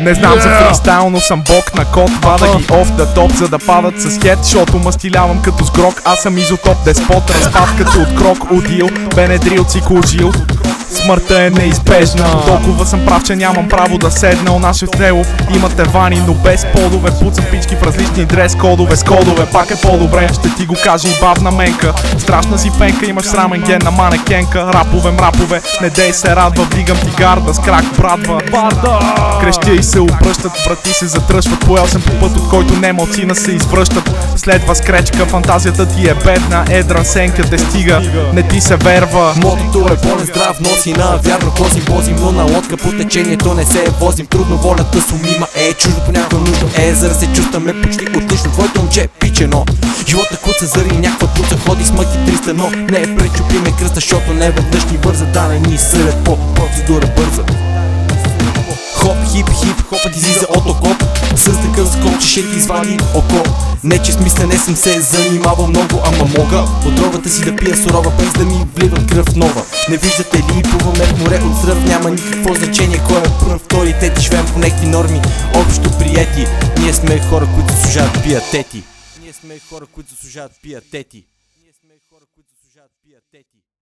Не знам за фристайл, но съм бог на код. Вада ги оф да топ, за да падат с хет Защото мастилявам като сгрок. Аз съм изотоп, деспот, разпад като от крок Удил, бенедрил, цикложил Смъртта е неизбежна. Толкова съм прав, че нямам право да седна. У наше тело имате вани, но без подове. Пуцам пички в различни дрес кодове С кодове. Пак е по-добре, ще ти го кажа и бавна менка. Страшна си пенка, имаш срамен ген на манекенка. Рапове, мрапове, не дей се радва. Вдигам ти гарда с крак брадва. Барда! Крещя и се обръщат, врати се затръшват Поел съм по път, от който не малцина се извръщат. Следва скречка, фантазията ти е бедна Едра сенка те стига, не ти се верва. Мотото е болен здрав, носи на вярно козим Возим, но на лодка по течението не се возим. Трудно волята сумима е чуждо понякога нужно е За да се чувстваме почти отлично Твоето момче е пичено. Живота куца зари някаква туца Ходи с мъки 300, но не е пречупиме кръста Защото не веднъж ни бърза Да не ни съдят по процедура бърза. Хоп, хип, хип, хопът излиза от стъпка с ще ти извади око. Не че с не съм се занимавал много, ама мога. Отровата си да пия сурова, без да ми влива кръв нова. Не виждате ли, плуваме в море от зръв Няма никакво значение кой е пръв, втори, тети Живеем по някакви норми, общо прияти, Ние сме хора, които служават пият тети. Ние сме хора, които заслужават пият тети. Ние сме хора, които заслужават пият тети.